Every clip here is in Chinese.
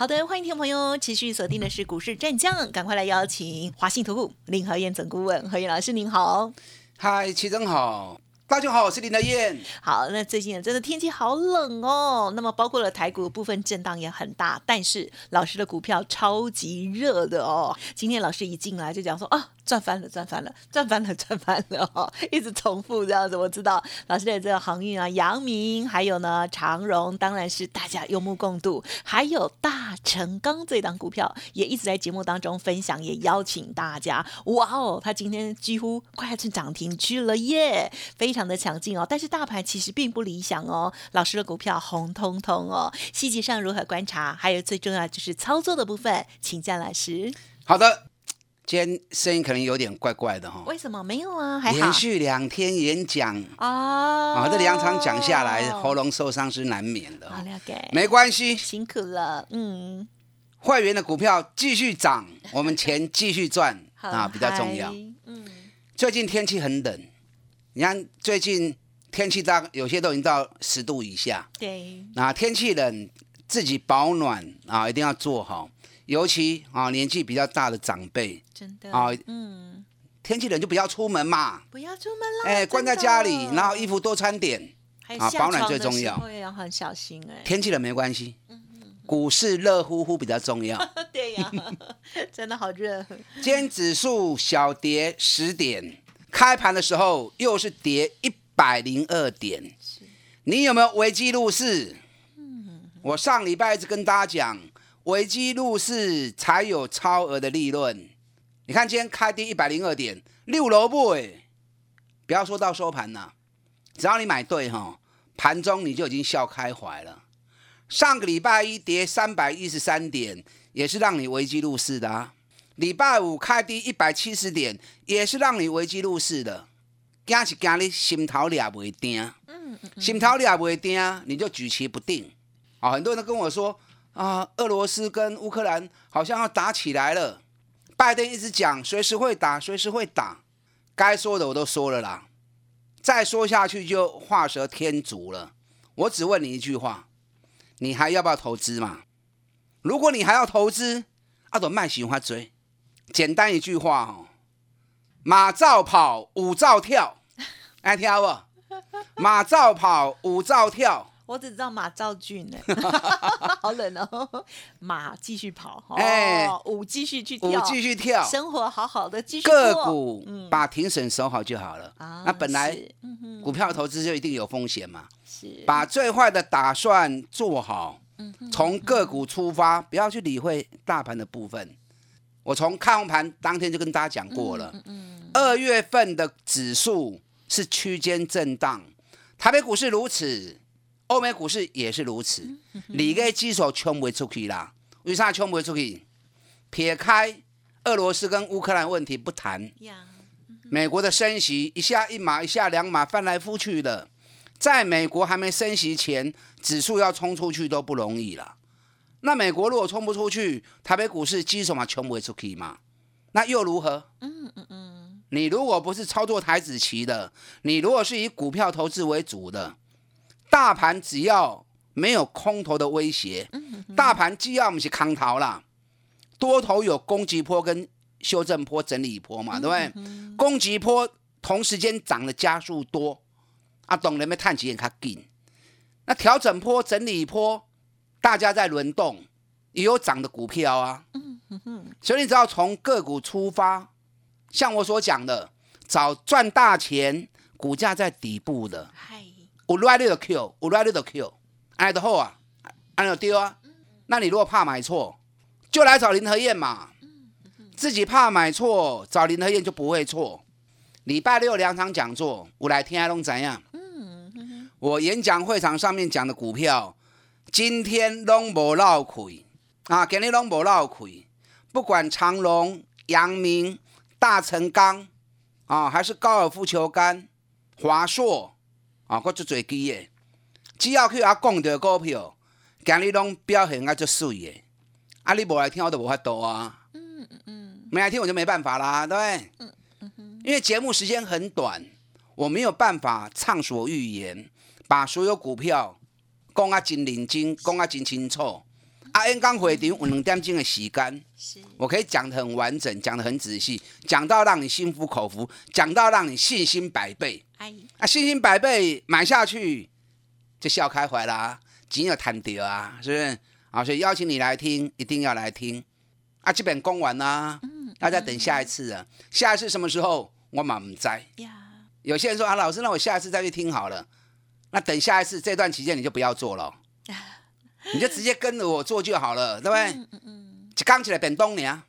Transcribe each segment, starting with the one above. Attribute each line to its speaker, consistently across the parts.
Speaker 1: 好的，欢迎听众朋友持续锁定的是股市战将，赶快来邀请华信投顾林和燕总顾问何燕老师，您好。
Speaker 2: 嗨，齐总好，大家好，我是林德燕。
Speaker 1: 好，那最近真的天气好冷哦，那么包括了台股部分震荡也很大，但是老师的股票超级热的哦。今天老师一进来就讲说啊。赚翻了，赚翻了，赚翻了，赚翻了哈！一直重复这样子，我知道老师的这个航运啊，阳明还有呢长荣，当然是大家有目共睹。还有大成钢这档股票，也一直在节目当中分享，也邀请大家。哇哦，它今天几乎快要去涨停去了耶，非常的强劲哦。但是大盘其实并不理想哦，老师的股票红彤彤哦。细节上如何观察？还有最重要就是操作的部分，请教老师。
Speaker 2: 好的。今天声音可能有点怪怪的哈，
Speaker 1: 为什么没有啊？还
Speaker 2: 连续两天演讲啊，啊，这两场讲下来，喉咙受伤是难免的。好了解，没关系，
Speaker 1: 辛苦了。嗯，
Speaker 2: 会员的股票继续涨，我们钱继续赚 啊，比较重要。嗯，最近天气很冷，你看最近天气大，有些都已经到十度以下。
Speaker 1: 对，
Speaker 2: 那天气冷，自己保暖啊，一定要做好。尤其啊，年纪比较大的长辈，
Speaker 1: 真的啊，嗯，
Speaker 2: 天气冷就不要出门嘛，
Speaker 1: 不要出门了，哎，
Speaker 2: 关在家里，然后衣服多穿点，
Speaker 1: 啊，保暖最重要，要很小心哎。
Speaker 2: 天气冷没关系，股市热乎乎比较重要。
Speaker 1: 对呀，真的好热。
Speaker 2: 今天指数小跌十点，开盘的时候又是跌一百零二点，你有没有危机入市？我上礼拜一直跟大家讲。危机入市才有超额的利润。你看今天开跌一百零二点六楼不？哎，不要说到收盘呐，只要你买对哈，盘中你就已经笑开怀了。上个礼拜一跌三百一十三点，也是让你危机入市的啊。礼拜五开低一百七十点，也是让你危机入市的。惊是惊你心头俩未定，嗯嗯，心头俩未定，你就举棋不定。啊，很多人都跟我说。啊，俄罗斯跟乌克兰好像要打起来了。拜登一直讲随时会打，随时会打，该说的我都说了啦。再说下去就画蛇添足了。我只问你一句话：你还要不要投资嘛？如果你还要投资，阿朵卖喜欢追。简单一句话哦，马照跑，舞照跳，爱听不？马照跑，舞照跳。
Speaker 1: 我只知道马照俊呢，好冷哦。马继续跑，
Speaker 2: 哎，
Speaker 1: 舞继续去跳，
Speaker 2: 舞继续跳，
Speaker 1: 生活好好的继续
Speaker 2: 个股把停损守好就好了。那本来股票投资就一定有风险嘛，是把最坏的打算做好，从个股出发，不要去理会大盘的部分。我从看盘当天就跟大家讲过了，二月份的指数是区间震荡，台北股市如此。欧美股市也是如此，你个基础冲不出去啦？为啥冲不出去？撇开俄罗斯跟乌克兰问题不谈，美国的升息一下一码一下两码翻来覆去的，在美国还没升息前，指数要冲出去都不容易了。那美国如果冲不出去，台北股市基础嘛冲不出去嘛？那又如何？嗯嗯嗯，你如果不是操作台子棋的，你如果是以股票投资为主的。大盘只要没有空头的威胁，大盘既要我们是康逃啦，多头有攻击波跟修正波、整理波嘛，对不对？攻击波同时间涨的加速多，啊，懂人没探几眼卡紧。那调整波、整理波，大家在轮动，也有涨的股票啊。所以你只要从个股出发，像我所讲的，找赚大钱，股价在底部的。有来你就 Q，有来你就 Q，安得好啊，安得丢啊。那你如果怕买错，就来找林和燕嘛。自己怕买错，找林和燕就不会错。礼拜六两场讲座，我来听下拢怎样？我演讲会场上面讲的股票，今天拢无漏亏啊，今日拢无漏亏。不管长隆、阳明、大成钢，啊，还是高尔夫球杆、华硕啊，我做最基的。只要去阿讲的股票，今日拢表现啊足水的。啊，你无来听我都无法度啊。嗯嗯嗯，没来听我就没办法啦，对不对？嗯嗯因为节目时间很短，我没有办法畅所欲言，把所有股票讲啊真认真，讲啊真清楚。啊，演讲会场有两点钟的时间，我可以讲得很完整，讲得很仔细，讲到让你心服口服，讲到让你信心百倍。哎，啊，信心百倍买下去就笑开怀啦，钱有赚到啊，是不是？啊，所以邀请你来听，一定要来听。啊，这本讲完啦，嗯，大家等下一次啊。下一次什么时候？我满唔知。有些人说啊，老师，那我下一次再去听好了。那等下一次这段期间你就不要做了。你就直接跟着我做就好了，对不对？嗯嗯嗯。刚起来等东你啊，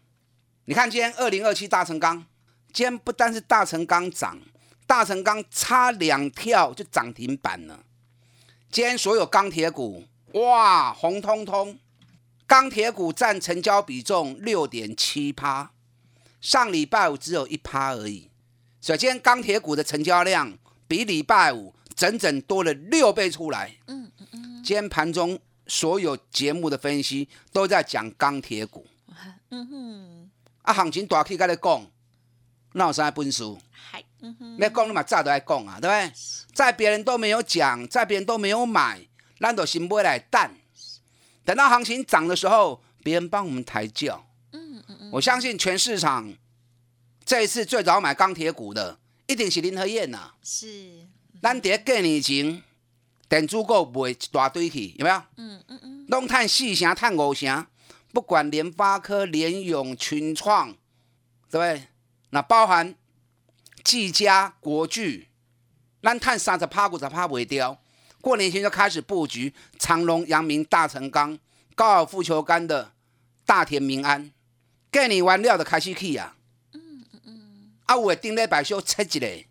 Speaker 2: 你看今天二零二七大成钢，今天不单是大成钢涨，大成钢差两跳就涨停板了。今天所有钢铁股哇红彤彤，钢铁股占成交比重六点七趴，上礼拜五只有一趴而已。所以今天钢铁股的成交量比礼拜五整整多了六倍出来。嗯嗯嗯。今天盘中。所有节目的分析都在讲钢铁股，嗯哼，啊，行情大起跟你讲，那有啥本事？嗨，嗯哼，没讲你嘛早都爱讲啊，对不对？在别人都没有讲，在别人都没有买，咱都先买来等，等到行情涨的时候，别人帮我们抬轿。嗯嗯嗯，我相信全市场这一次最早买钢铁股的，一定是林和燕呐。是，咱伫咧过年前。电子股卖一大堆去，有没有？嗯嗯嗯。拢趁四成，趁五成，不管联发科、联咏、群创，对不对？那包含技嘉、国巨，咱趁三十趴、五十趴袂掉。过年前就开始布局长隆、阳明、大成钢、高尔夫球杆的大田、民安，过年完了就开始去啊。嗯嗯嗯。啊，有诶顶礼拜休切一个，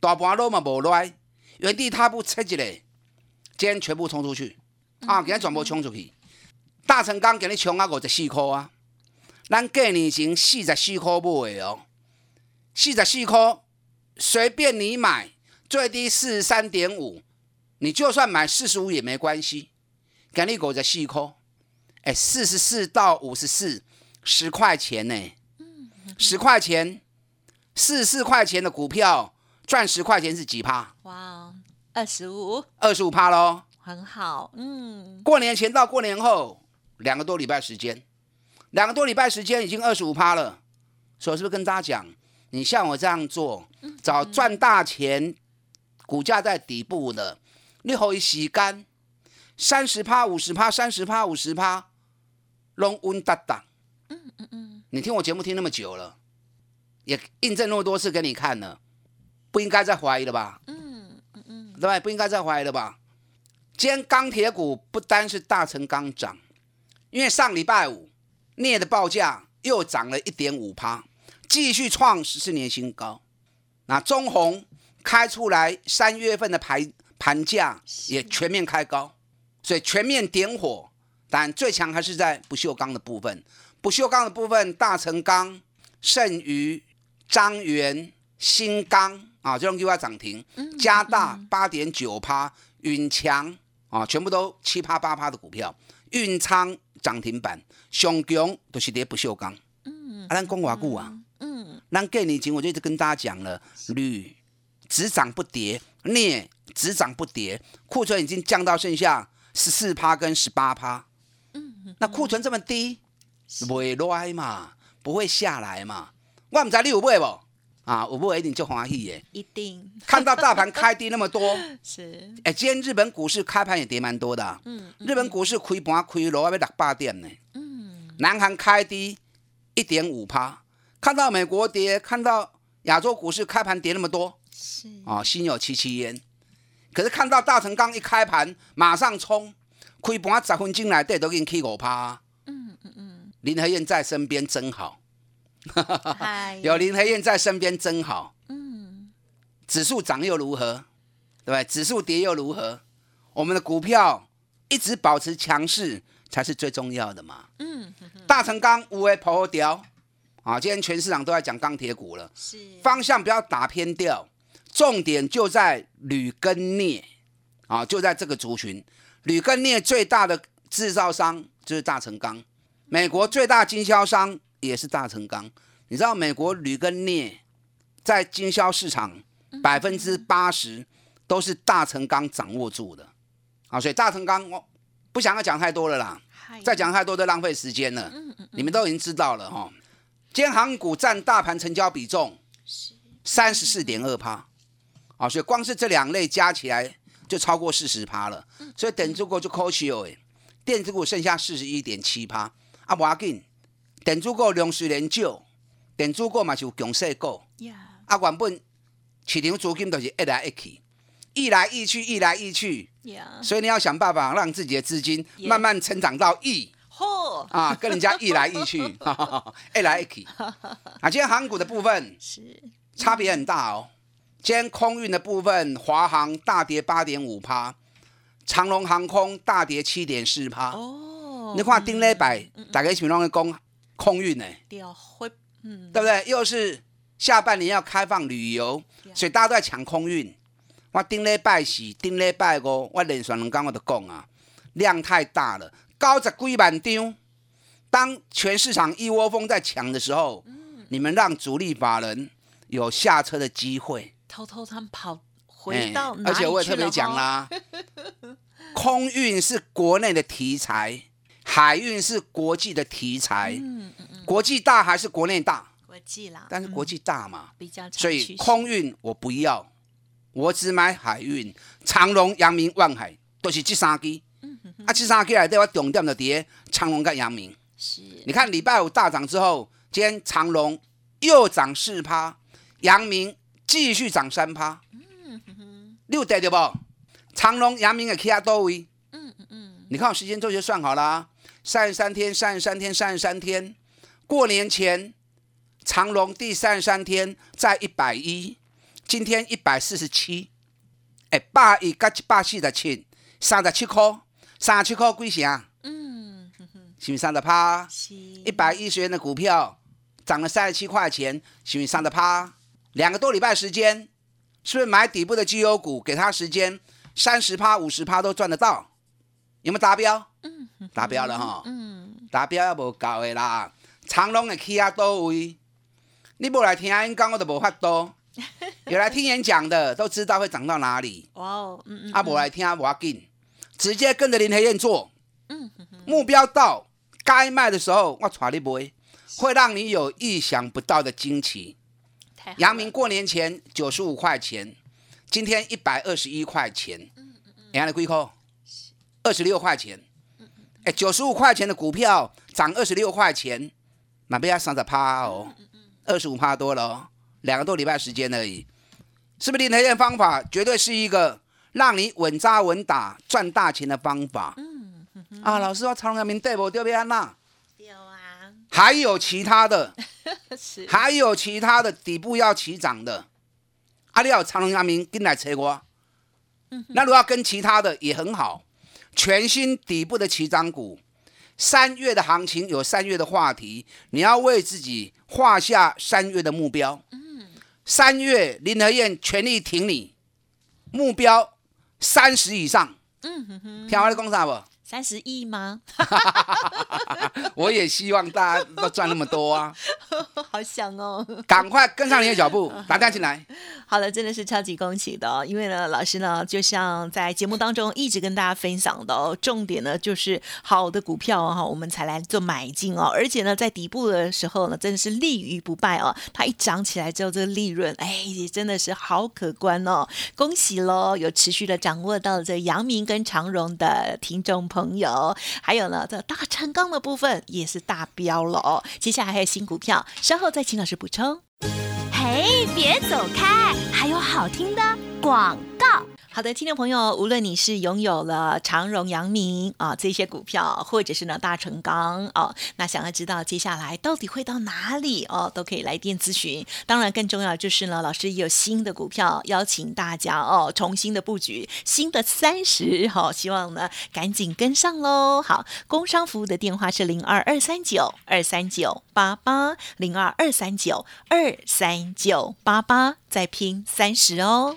Speaker 2: 大盘落嘛无来，原地踏步切一个。今天全部冲出去啊！今天全部冲出去。大成钢给你冲啊五十四块啊！咱过年前四十四块买的哦，四十四块随便你买，最低四十三点五，你就算买四十五也没关系。给你五十四块，哎，四十四到五十四，十块钱呢？十块钱，四十四块钱的股票赚十块钱是几趴？哇！
Speaker 1: 二十五，
Speaker 2: 二十五趴喽，
Speaker 1: 很好。嗯，
Speaker 2: 过年前到过年后两个多礼拜时间，两个多礼拜时间已经二十五趴了。所以是不是跟大家讲，你像我这样做，找赚大钱，股价在底部的，你可以洗干三十趴、五十趴、三十趴、五十趴，拢稳当当。嗯嗯嗯，你听我节目听那么久了，也印证那么多次给你看了，不应该再怀疑了吧？嗯嗯。对，不应该再怀疑了吧？今天钢铁股不单是大成钢涨，因为上礼拜五镍的报价又涨了一点五趴，继续创十四年新高。那中红开出来三月份的盘盘价也全面开高，所以全面点火。但最强还是在不锈钢的部分，不锈钢的部分，大成钢、剩余、张元、新钢。啊，这种又要涨停，加大八点九趴，允强啊，全部都七趴八趴的股票，运仓涨停板，上强都是跌不锈钢。嗯，啊，咱讲偌久啊，嗯，咱过年前我就一直跟大家讲了，铝只涨不跌，镍只涨不跌，库存已经降到剩下十四趴跟十八趴。嗯，那库存这么低，不会来嘛，不会下来嘛？我唔知你有买不？啊，我不一定就欢喜耶，
Speaker 1: 一定。
Speaker 2: 看到大盘开低那么多，是。哎，今天日本股市开盘也跌蛮多的，嗯，日本股市开盘开落要六百点呢，嗯，南韩开低一点五趴，看到美国跌，看到亚洲股市开盘跌那么多，是。啊，心有戚戚焉，可是看到大成钢一开盘马上冲，开盘十分钟来对都给你起五趴，嗯嗯嗯，林和燕在身边真好。有林黑燕在身边真好。嗯，指数涨又如何？对不对？指数跌又如何？我们的股票一直保持强势才是最重要的嘛。嗯，大成钢五 A 破掉，啊，今天全市场都在讲钢铁股了，是方向不要打偏掉，重点就在铝跟镍啊，就在这个族群，铝跟镍最大的制造商就是大成钢，美国最大经销商也是大成钢。你知道美国铝跟镍在经销市场百分之八十都是大成钢掌握住的。啊，所以大成钢我不想要讲太多了啦，再讲太多都浪费时间了。你们都已经知道了哈。今天航股占大盘成交比重三十四点二趴，啊，所以光是这两类加起来就超过四十趴了。所以等住股就可惜哦，电子股剩下四十一点七趴，啊，不要紧，等住股量虽然少。电子股嘛是有强势股，啊，原本市场资金都是一来一去，一来一去，一来一去，所以你要想办法让自己的资金慢慢成长到亿，啊，跟人家一来一去，一来一去。啊，今天航股的部分是。差别很大哦。今天空运的部分，华航大跌八点五趴，长龙航空大跌七点四趴。哦，你看顶礼拜大家是拢在讲空运呢。嗯，对不对？又是下半年要开放旅游，所以大家都在抢空运。我顶礼拜四、顶礼拜五，我连续两天我都讲啊，量太大了，高十几万张。当全市场一窝蜂在抢的时候，你们让主力法人有下车的机会，
Speaker 1: 偷偷他们跑回到
Speaker 2: 而且我也特别讲啦，空运是国内的题材，海运是国际的题材。嗯嗯。国际大还是国内大？
Speaker 1: 国际啦，
Speaker 2: 但是国际大嘛，
Speaker 1: 比较
Speaker 2: 所以空运我不要，我只买海运。长隆、阳明、万海都是这三基。嗯啊，这三基来对我重点的跌，长隆跟阳明。是，你看礼拜五大涨之后，今天长隆又涨四趴，阳明继续涨三趴。嗯哼哼，六得对不？长隆、阳明的其他多位。嗯嗯嗯，你看我时间周就算好了，三十三天，三十三天，三十三天。过年前，长隆第三十三天在一百一，今天一百四十七，哎，百一加一百四十七，三十七块，三十七块几钱？嗯，是不是三十趴？一百一十元的股票涨了三十七块钱，是不是三十趴？两个多礼拜时间，是不是买底部的绩优股，给他时间三十趴、五十趴都赚得到？有没有达标？嗯，达标了哈。嗯，达标要无够的啦。长隆的起啊多位，你不来听因讲，我都无法多。有来听演讲的都知道会涨到哪里。哇哦，嗯嗯。啊，无来听无要紧，直接跟着林黑燕做。嗯目标到，该卖的时候我带你买，会让你有意想不到的惊奇。阳明过年前九十五块钱，今天一百二十一块钱。嗯嗯嗯。你看贵扣，二十六块钱。哎，九十五块钱的股票涨二十六块钱。那不要三十趴哦，二十五趴多了哦，两个多礼拜时间而已，是不是？林台燕方法绝对是一个让你稳扎稳打赚大钱的方法。嗯啊，老师说长阳明对不对？安娜有啊，还有其他的，还有其他的底部要起涨的，阿里奥长隆阳明跟来扯我。那如果要跟其他的也很好，全新底部的起涨股。三月的行情有三月的话题，你要为自己画下三月的目标。嗯，三月林和燕全力挺你，目标三十以上。嗯哼哼，听我的讲啥不？
Speaker 1: 三十亿吗？
Speaker 2: 我也希望大家都赚那么多啊！
Speaker 1: 好想哦，
Speaker 2: 赶快跟上你的脚步，打电进来。
Speaker 1: 好了，真的是超级恭喜的，哦因为呢，老师呢，就像在节目当中一直跟大家分享的哦，重点呢就是好的股票哈，我们才来做买进哦，而且呢，在底部的时候呢，真的是立于不败哦，它一涨起来之后，这个利润哎，真的是好可观哦，恭喜喽，有持续的掌握到这阳明跟长荣的听众朋。朋友，还有呢，这大成钢的部分也是大标了哦。接下来还有新股票，稍后再请老师补充。嘿，别走开，还有好听的广告。好的，听众朋友，无论你是拥有了长荣、阳明啊这些股票，或者是呢大成钢哦，那想要知道接下来到底会到哪里哦，都可以来电咨询。当然，更重要就是呢，老师也有新的股票邀请大家哦，重新的布局新的三十，好，希望呢赶紧跟上喽。好，工商服务的电话是零二二三九二三九八八零二二三九二三九八八，再拼三十哦。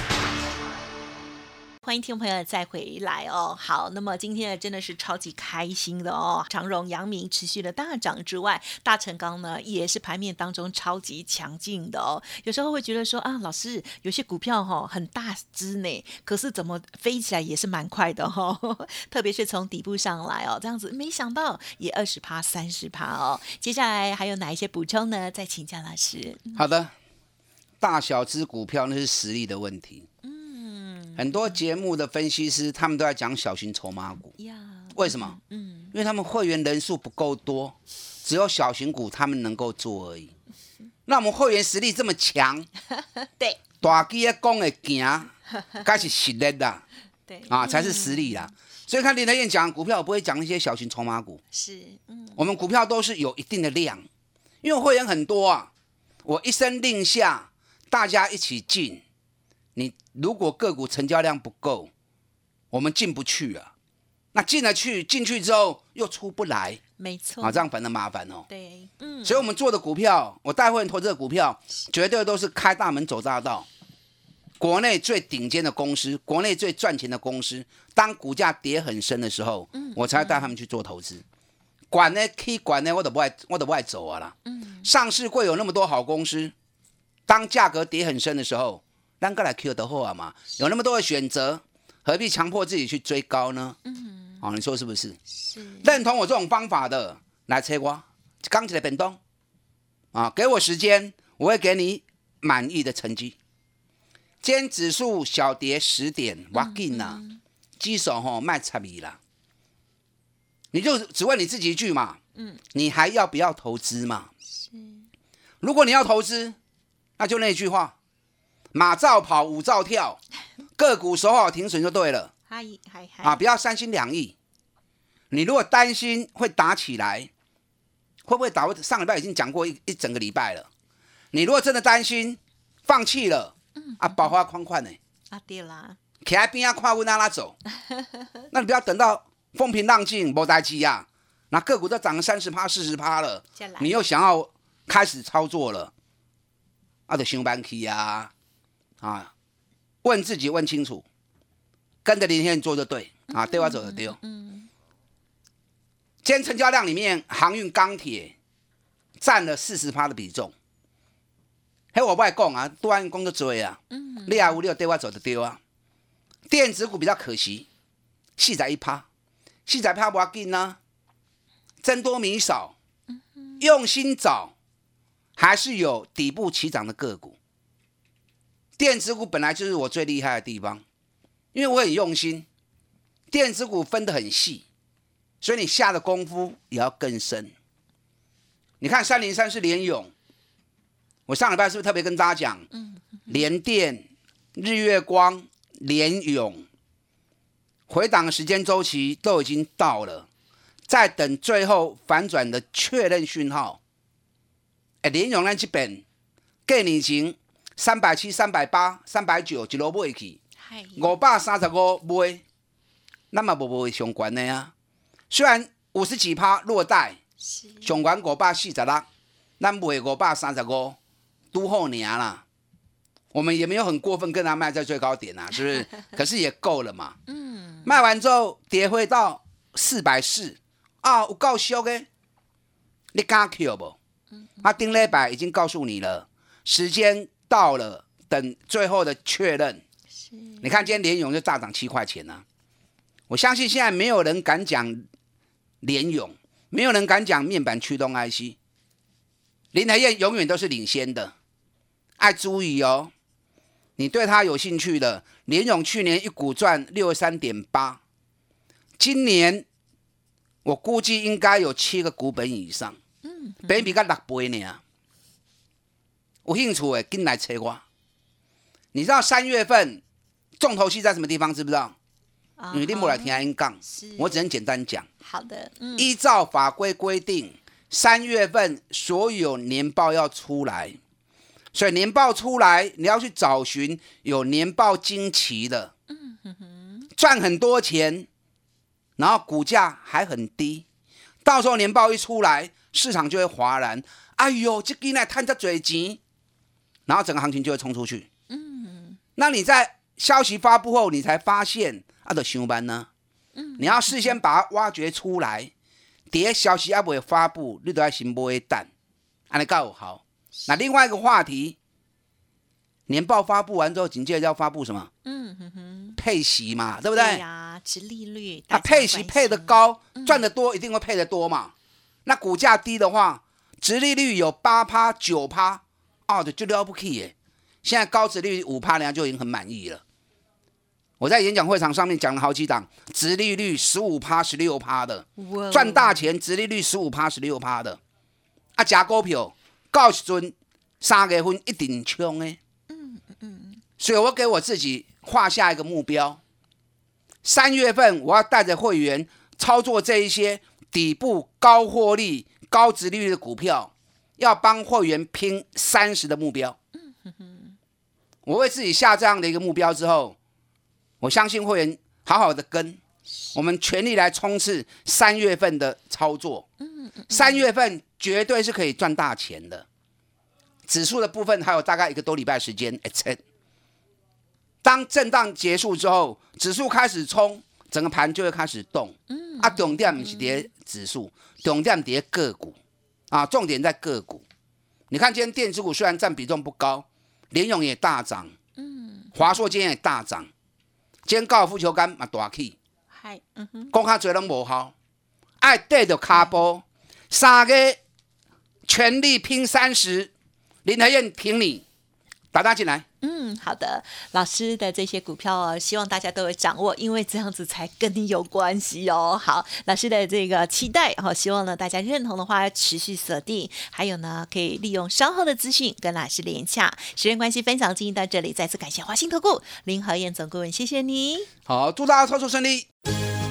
Speaker 1: 欢迎听众朋友再回来哦。好，那么今天呢，真的是超级开心的哦。长荣、阳明持续的大涨之外，大成钢呢也是盘面当中超级强劲的哦。有时候会觉得说啊，老师有些股票哈很大只呢，可是怎么飞起来也是蛮快的哈。特别是从底部上来哦，这样子没想到也二十趴、三十趴哦。接下来还有哪一些补充呢？再请教老师。
Speaker 2: 好的，大小只股票那是实力的问题。很多节目的分析师，他们都在讲小型筹码股。为什么？嗯，因为他们会员人数不够多，只有小型股他们能够做而已。那我们会员实力这么强，
Speaker 1: 对，
Speaker 2: 大基的讲的行，该是实力啦，
Speaker 1: 对
Speaker 2: 啊，才是实力啦。所以看林德燕讲股票，我不会讲一些小型筹码股。
Speaker 1: 是，嗯，
Speaker 2: 我们股票都是有一定的量，因为会员很多啊，我一声令下，大家一起进。你如果个股成交量不够，我们进不去啊。那进了去，进去之后又出不来，
Speaker 1: 没错
Speaker 2: 啊，这样反正麻烦哦。
Speaker 1: 对，嗯，
Speaker 2: 所以我们做的股票，我带会员投资的股票，绝对都是开大门走大道，国内最顶尖的公司，国内最赚钱的公司，当股价跌很深的时候，嗯，我才带他们去做投资。管呢，可以管呢，我都不爱，我都不爱走啊啦。嗯，上市会有那么多好公司，当价格跌很深的时候。单个来 Q 的货啊嘛，有那么多的选择，何必强迫自己去追高呢？嗯，哦，你说是不是？
Speaker 1: 是
Speaker 2: 认同我这种方法的，来切瓜，刚起来本动啊！给我时间，我会给你满意的成绩。今天指数小跌十点，哇劲呐！基手吼卖差米啦，你就只问你自己一句嘛，嗯，你还要不要投资嘛？是，如果你要投资，那就那句话。马照跑，舞照跳，个股守好停损就对了。
Speaker 1: 嗨嗨嗨！
Speaker 2: 啊，不要三心两意。你如果担心会打起来，会不会打？上礼拜已经讲过一一整个礼拜了。你如果真的担心，放弃了，啊，保花框框呢？
Speaker 1: 啊，对啦。
Speaker 2: 徛在边啊，看我拉拉走。那你不要等到风平浪静，无代机啊。那个股都涨了三十趴、四十趴了，你又想要开始操作了，啊，就上班去啊。啊，问自己问清楚，跟着林先做就对啊，对我走的丢。嗯，今天成交量里面，航运、钢铁占了四十趴的比重。嘿，我不爱讲啊，多安工作追啊。嗯，六啊五六对我走的丢啊。电子股比较可惜，细仔一趴，细仔趴不要紧呢。增多米少，用心找，还是有底部起涨的个股。电子股本来就是我最厉害的地方，因为我很用心，电子股分得很细，所以你下的功夫也要更深。你看三零三是联勇，我上礼拜是不是特别跟大家讲，联电、日月光、联勇回档的时间周期都已经到了，在等最后反转的确认讯号。哎，联勇那这边更已经。三百七、三百八、三百九，一路买去，五百三十五买，那么不不会相关的呀。虽然五十几趴落袋，上关五百四十六，咱卖五百三十五，都好年啦。我们也没有很过分跟他卖在最高点啊，是不是？可是也够了嘛。嗯。卖完之后跌回到四百四啊，有够俗的，你敢 Q 不？啊，丁磊百已经告诉你了，时间到了，等最后的确认。你看今天联勇就大涨七块钱呢。我相信现在没有人敢讲联勇，没有人敢讲面板驱动 IC。林台燕永远都是领先的，爱注意哦。你对他有兴趣的，联勇去年一股赚六十三点八，今年我估计应该有七个股本以上，嗯，比比个六倍呢。有兴趣的跟来催我。你知道三月份重头戏在什么地方？知不知道？你定不来听 N 杠，我只能简单讲。
Speaker 1: 好的，嗯
Speaker 2: 依照法规规定，三月份所有年报要出来。所以年报出来，你要去找寻有年报惊奇的，赚很多钱，然后股价还很低，到时候年报一出来，市场就会哗然，哎呦，这今呢探着嘴急，然后整个行情就会冲出去。嗯，那你在消息发布后，你才发现啊，的上班呢？嗯，你要事先把它挖掘出来，跌消息还不会发布，你都要先买蛋，安尼够好。那另外一个话题，年报发布完之后，紧接着要发布什么？嗯哼哼，配息嘛，对不对？
Speaker 1: 对呀，值利率。
Speaker 2: 啊，配息配的高，赚的多，一定会配的多嘛。那股价低的话，殖利率有八趴、九趴，哦，就了不起耶。现在高值利率五趴，人家就已经很满意了。我在演讲会场上面讲了好几档，值利率十五趴、十六趴的，赚大钱，值利率十五趴、十六趴的，啊，假股票。到时阵三月份一定冲诶，嗯嗯，所以我给我自己画下一个目标，三月份我要带着会员操作这一些底部高获利、高值利率的股票，要帮会员拼三十的目标。我为自己下这样的一个目标之后，我相信会员好好的跟，我们全力来冲刺三月份的操作。三月份。绝对是可以赚大钱的。指数的部分还有大概一个多礼拜时间，当震荡结束之后，指数开始冲，整个盘就会开始动。嗯，啊，重点是跌指数，重点跌个股啊，重点在个股。你看今天电子股虽然占比重不高，联勇也大涨，嗯，华硕今天也大涨，今天高尔夫球杆嘛大起，嗨，嗯哼，讲卡嘴拢无好，爱跌着卡波，三个。全力拼三十，林台燕凭你打他进来。
Speaker 1: 嗯，好的，老师的这些股票哦，希望大家都有掌握，因为这样子才跟你有关系哦。好，老师的这个期待，哦，希望呢大家认同的话，持续锁定，还有呢可以利用稍后的资讯跟老师连洽。时间关系，分享进行到这里，再次感谢华兴投顾林和燕总顾问，谢谢你。
Speaker 2: 好，祝大家操作顺利。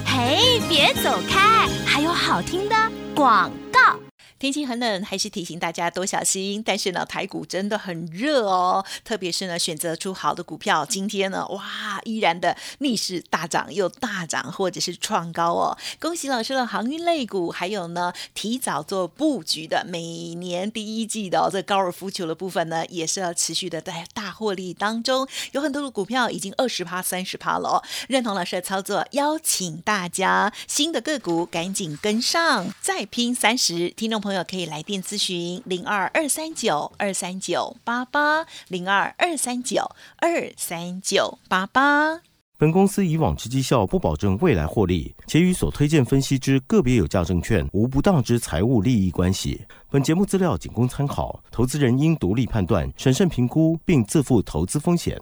Speaker 3: 嘿，别走开，还有好听的广告。
Speaker 1: 天气很冷，还是提醒大家多小心。但是呢，台股真的很热哦，特别是呢，选择出好的股票，今天呢，哇，依然的逆势大涨，又大涨，或者是创高哦。恭喜老师的航运类股，还有呢，提早做布局的，每年第一季的这高尔夫球的部分呢，也是要持续的在大获利当中。有很多的股票已经二十趴、三十趴了哦。认同老师的操作，邀请大家新的个股赶紧跟上，再拼三十，听众朋。朋友可以来电咨询零二二三九二三九八八零二二三九二三九八八。
Speaker 4: 本公司以往之绩效不保证未来获利，且与所推荐分析之个别有价证券无不当之财务利益关系。本节目资料仅供参考，投资人应独立判断、审慎评估，并自负投资风险。